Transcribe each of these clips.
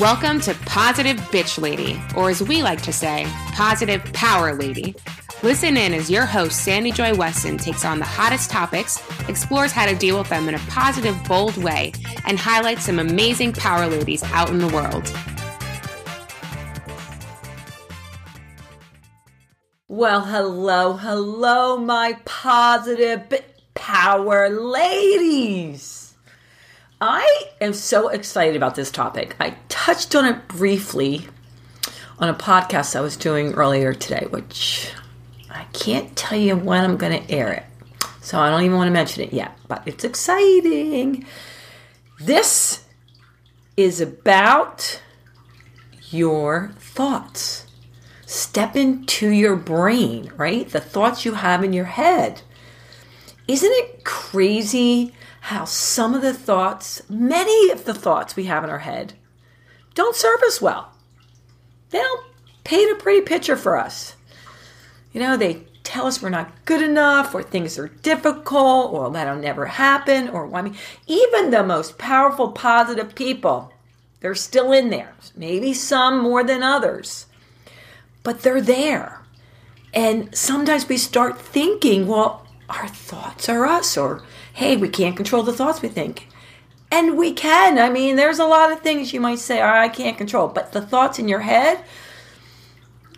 Welcome to Positive Bitch Lady, or as we like to say, Positive Power Lady. Listen in as your host, Sandy Joy Weston, takes on the hottest topics, explores how to deal with them in a positive, bold way, and highlights some amazing power ladies out in the world. Well, hello, hello, my positive power ladies. I am so excited about this topic. I touched on it briefly on a podcast I was doing earlier today, which I can't tell you when I'm going to air it. So I don't even want to mention it yet, but it's exciting. This is about your thoughts. Step into your brain, right? The thoughts you have in your head. Isn't it crazy how some of the thoughts, many of the thoughts we have in our head, don't serve us well. They don't paint a pretty picture for us. You know, they tell us we're not good enough, or things are difficult, or that'll never happen, or I mean, even the most powerful, positive people, they're still in there. Maybe some more than others, but they're there. And sometimes we start thinking, well, our thoughts are us, or hey, we can't control the thoughts we think. And we can. I mean, there's a lot of things you might say, oh, I can't control. But the thoughts in your head,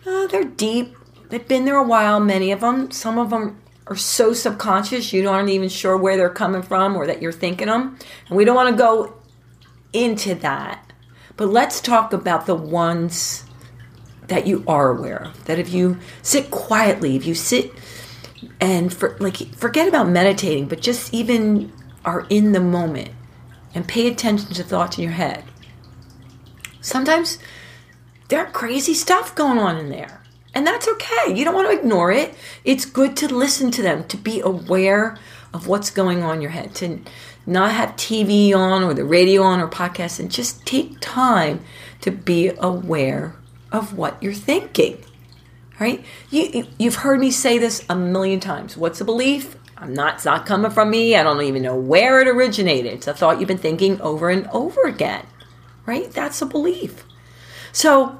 oh, they're deep. They've been there a while, many of them. Some of them are so subconscious, you aren't even sure where they're coming from or that you're thinking them. And we don't want to go into that. But let's talk about the ones that you are aware of. That if you sit quietly, if you sit and for like forget about meditating but just even are in the moment and pay attention to thoughts in your head. Sometimes there are crazy stuff going on in there and that's okay. You don't want to ignore it. It's good to listen to them to be aware of what's going on in your head to not have tv on or the radio on or podcast and just take time to be aware of what you're thinking right? You, you've heard me say this a million times. What's a belief? I'm not, it's not coming from me. I don't even know where it originated. It's a thought you've been thinking over and over again, right? That's a belief. So,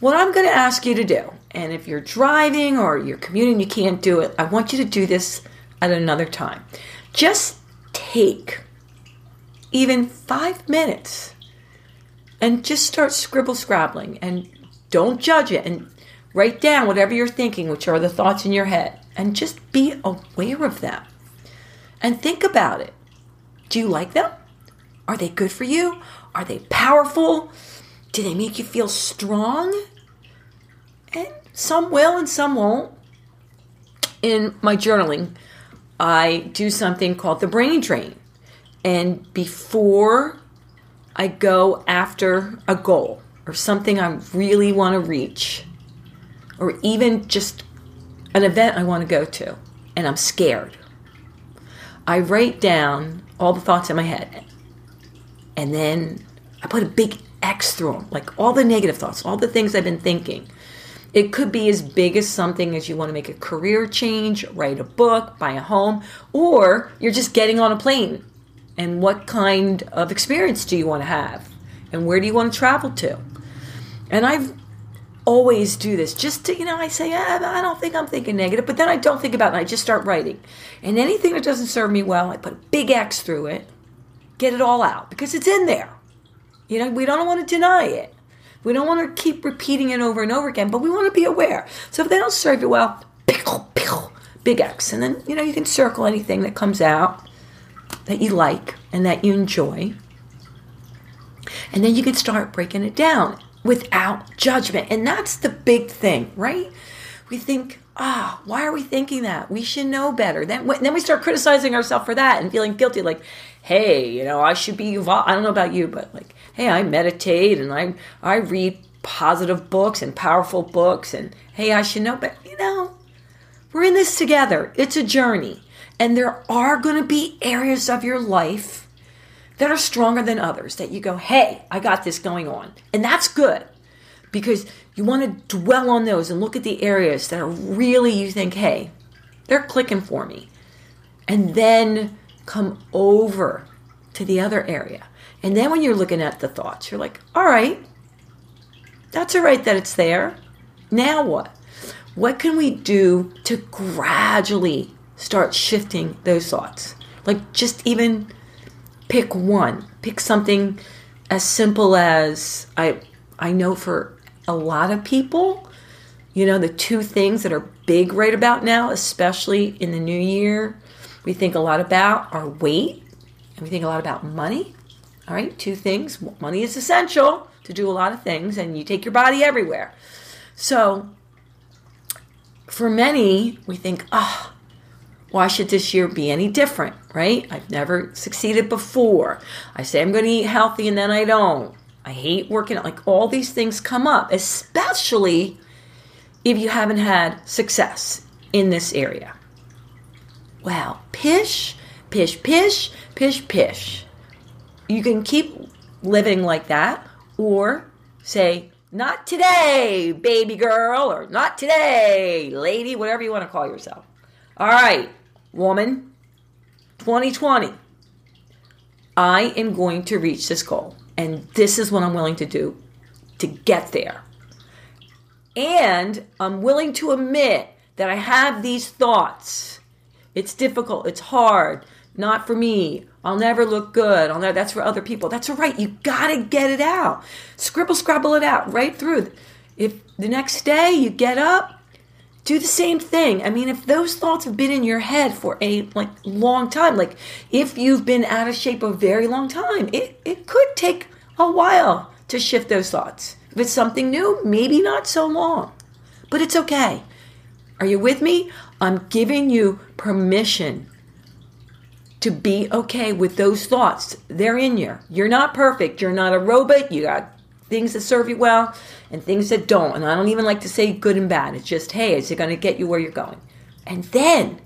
what I'm going to ask you to do, and if you're driving or you're commuting, you can't do it, I want you to do this at another time. Just take even five minutes and just start scribble scrabbling and don't judge it and Write down whatever you're thinking, which are the thoughts in your head, and just be aware of them. And think about it. Do you like them? Are they good for you? Are they powerful? Do they make you feel strong? And some will and some won't. In my journaling, I do something called the brain drain. And before I go after a goal or something I really want to reach, or even just an event I want to go to and I'm scared. I write down all the thoughts in my head and then I put a big X through them, like all the negative thoughts, all the things I've been thinking. It could be as big as something as you want to make a career change, write a book, buy a home, or you're just getting on a plane. And what kind of experience do you want to have? And where do you want to travel to? And I've always do this. Just to you know i say ah, i don't think i'm thinking negative but then i don't think about it. I just start writing. And anything that doesn't serve me well i put a big x through it get it all out because it's in there. You know we don't want to deny it. We don't want to keep repeating it over and over again but we want to be aware. So if they don't serve you well pickle pickle big x. And then you know you can circle anything that comes out that you like and that you enjoy. And then you can start breaking it down without judgment. And that's the big thing, right? We think, ah, oh, why are we thinking that? We should know better. Then, then we start criticizing ourselves for that and feeling guilty, like, hey, you know, I should be. I don't know about you, but like, hey, I meditate and I I read positive books and powerful books, and hey, I should know. But you know, we're in this together. It's a journey, and there are going to be areas of your life that are stronger than others that you go, hey, I got this going on. And that's good because you want to dwell on those and look at the areas that are really, you think, hey, they're clicking for me. And then come over to the other area And then when you're looking at the thoughts, you're like, all right, that's all right that it's there. Now what? What can we do to gradually start shifting those thoughts? Like just even pick one. Pick something as simple as I I know for a lot of people, you know, the two things that are big right about now, especially in the new year, we think a lot about our weight and we think a lot about money. All right, two things. Money is essential to do a lot of things, and you take your body everywhere. So, for many, we think, oh, why should this year be any different, right? I've never succeeded before. I say I'm going to eat healthy and then I don't. I hate working out. Like all these things come up, especially if you haven't had success in this area. Well, pish, pish, pish, pish, pish. You can keep living like that or say, not today, baby girl, or not today, lady, whatever you want to call yourself. All right, woman, 2020, I am going to reach this goal. And this is what I'm willing to do to get there. And I'm willing to admit that I have these thoughts. It's difficult, it's hard, not for me. I'll never look good. I'll never, that's for other people. That's all right. You got to get it out. Scribble, scrabble it out right through. If the next day you get up, do the same thing. I mean, if those thoughts have been in your head for a like long time, like if you've been out of shape a very long time, it, it could take a while to shift those thoughts. If it's something new, maybe not so long. But it's okay. Are you with me? I'm giving you permission to be okay with those thoughts. They're in you. You're not perfect. You're not a robot. You got things that serve you well and things that don't. And I don't even like to say good and bad. It's just, hey, is it going to get you where you're going? And then,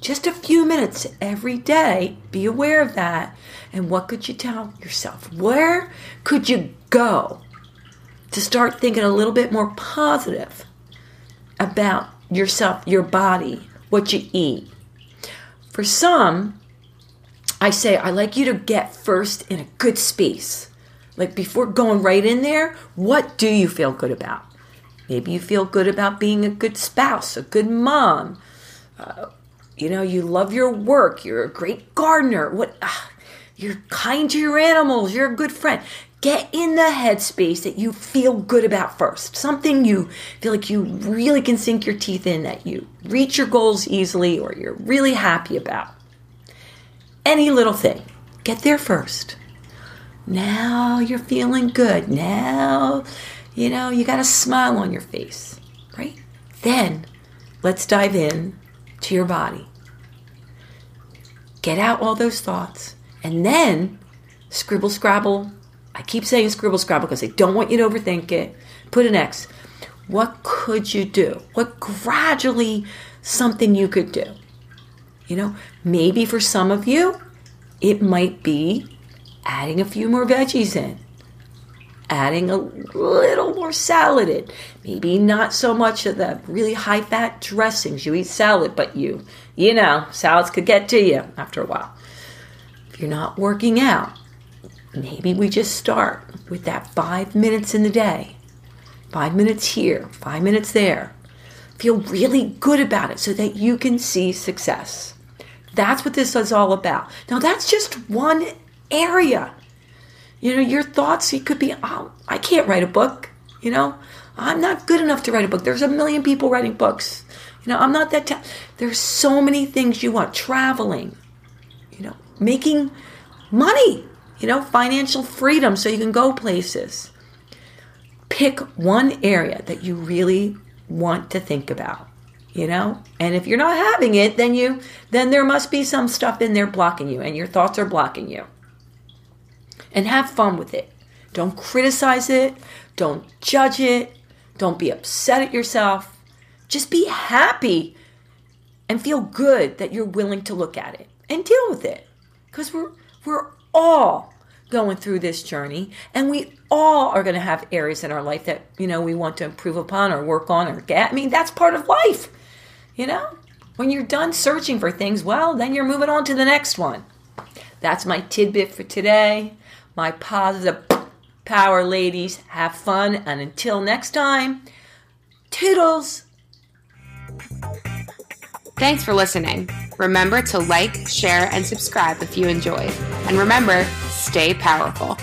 just a few minutes every day, be aware of that. And what could you tell yourself? Where could you go to start thinking a little bit more positive about yourself, your body, what you eat? For some, I say, I like you to get first in a good space like before going right in there, what do you feel good about? Maybe you feel good about being a good spouse, a good mom. Uh, you know, you love your work. You're a great gardener. What? Uh, you're kind to your animals. You're a good friend. Get in the headspace that you feel good about first. Something you feel like you really can sink your teeth in, that you reach your goals easily or you're really happy about. Any little thing. Get there first. Now you're feeling good. Now, you know, you got a smile on your face, right? Then let's dive in to your body. Get out all those thoughts and then scribble scrabble. I keep saying scribble scrabble because I don't want you to overthink it. Put an X. What could you do? What gradually something you could do? You know, maybe for some of you, it might be adding a few more veggies in, adding a little more salad in. Maybe not so much of the really high fat dressings. You eat salad, but you, you know, salads could get to you after a while. If you're not working out, maybe we just start with that five minutes in the day. Five minutes here, five minutes there. Feel really good about it so that you can see success. That's what this is all about. Now, that's just one area. You know, your thoughts, it could be, oh, I can't write a book. You know, I'm not good enough to write a book. There's a million people writing books. You know, I'm not that. Ta- There's so many things you want. Traveling, you know, making money, you know, financial freedom so you can go places. Pick one area that you really want to think about, you know? And if you're not having it, then you then there must be some stuff in there blocking you and your thoughts are blocking you and have fun with it. Don't criticize it. Don't judge it. Don't be upset at yourself. Just be happy and feel good that you're willing to look at it and deal with it. Because we're, we're all going through this journey and we all are going to have areas in our life that, you know, we want to improve upon or work on or get. I mean, that's part of life, you know? When you're done searching for things, well, then you're moving on to the next one. That's my tidbit for today. My positive power ladies. Have fun. And until next time, toodles. Thanks for listening. Remember to like, share, and subscribe if you enjoyed. And remember, stay powerful.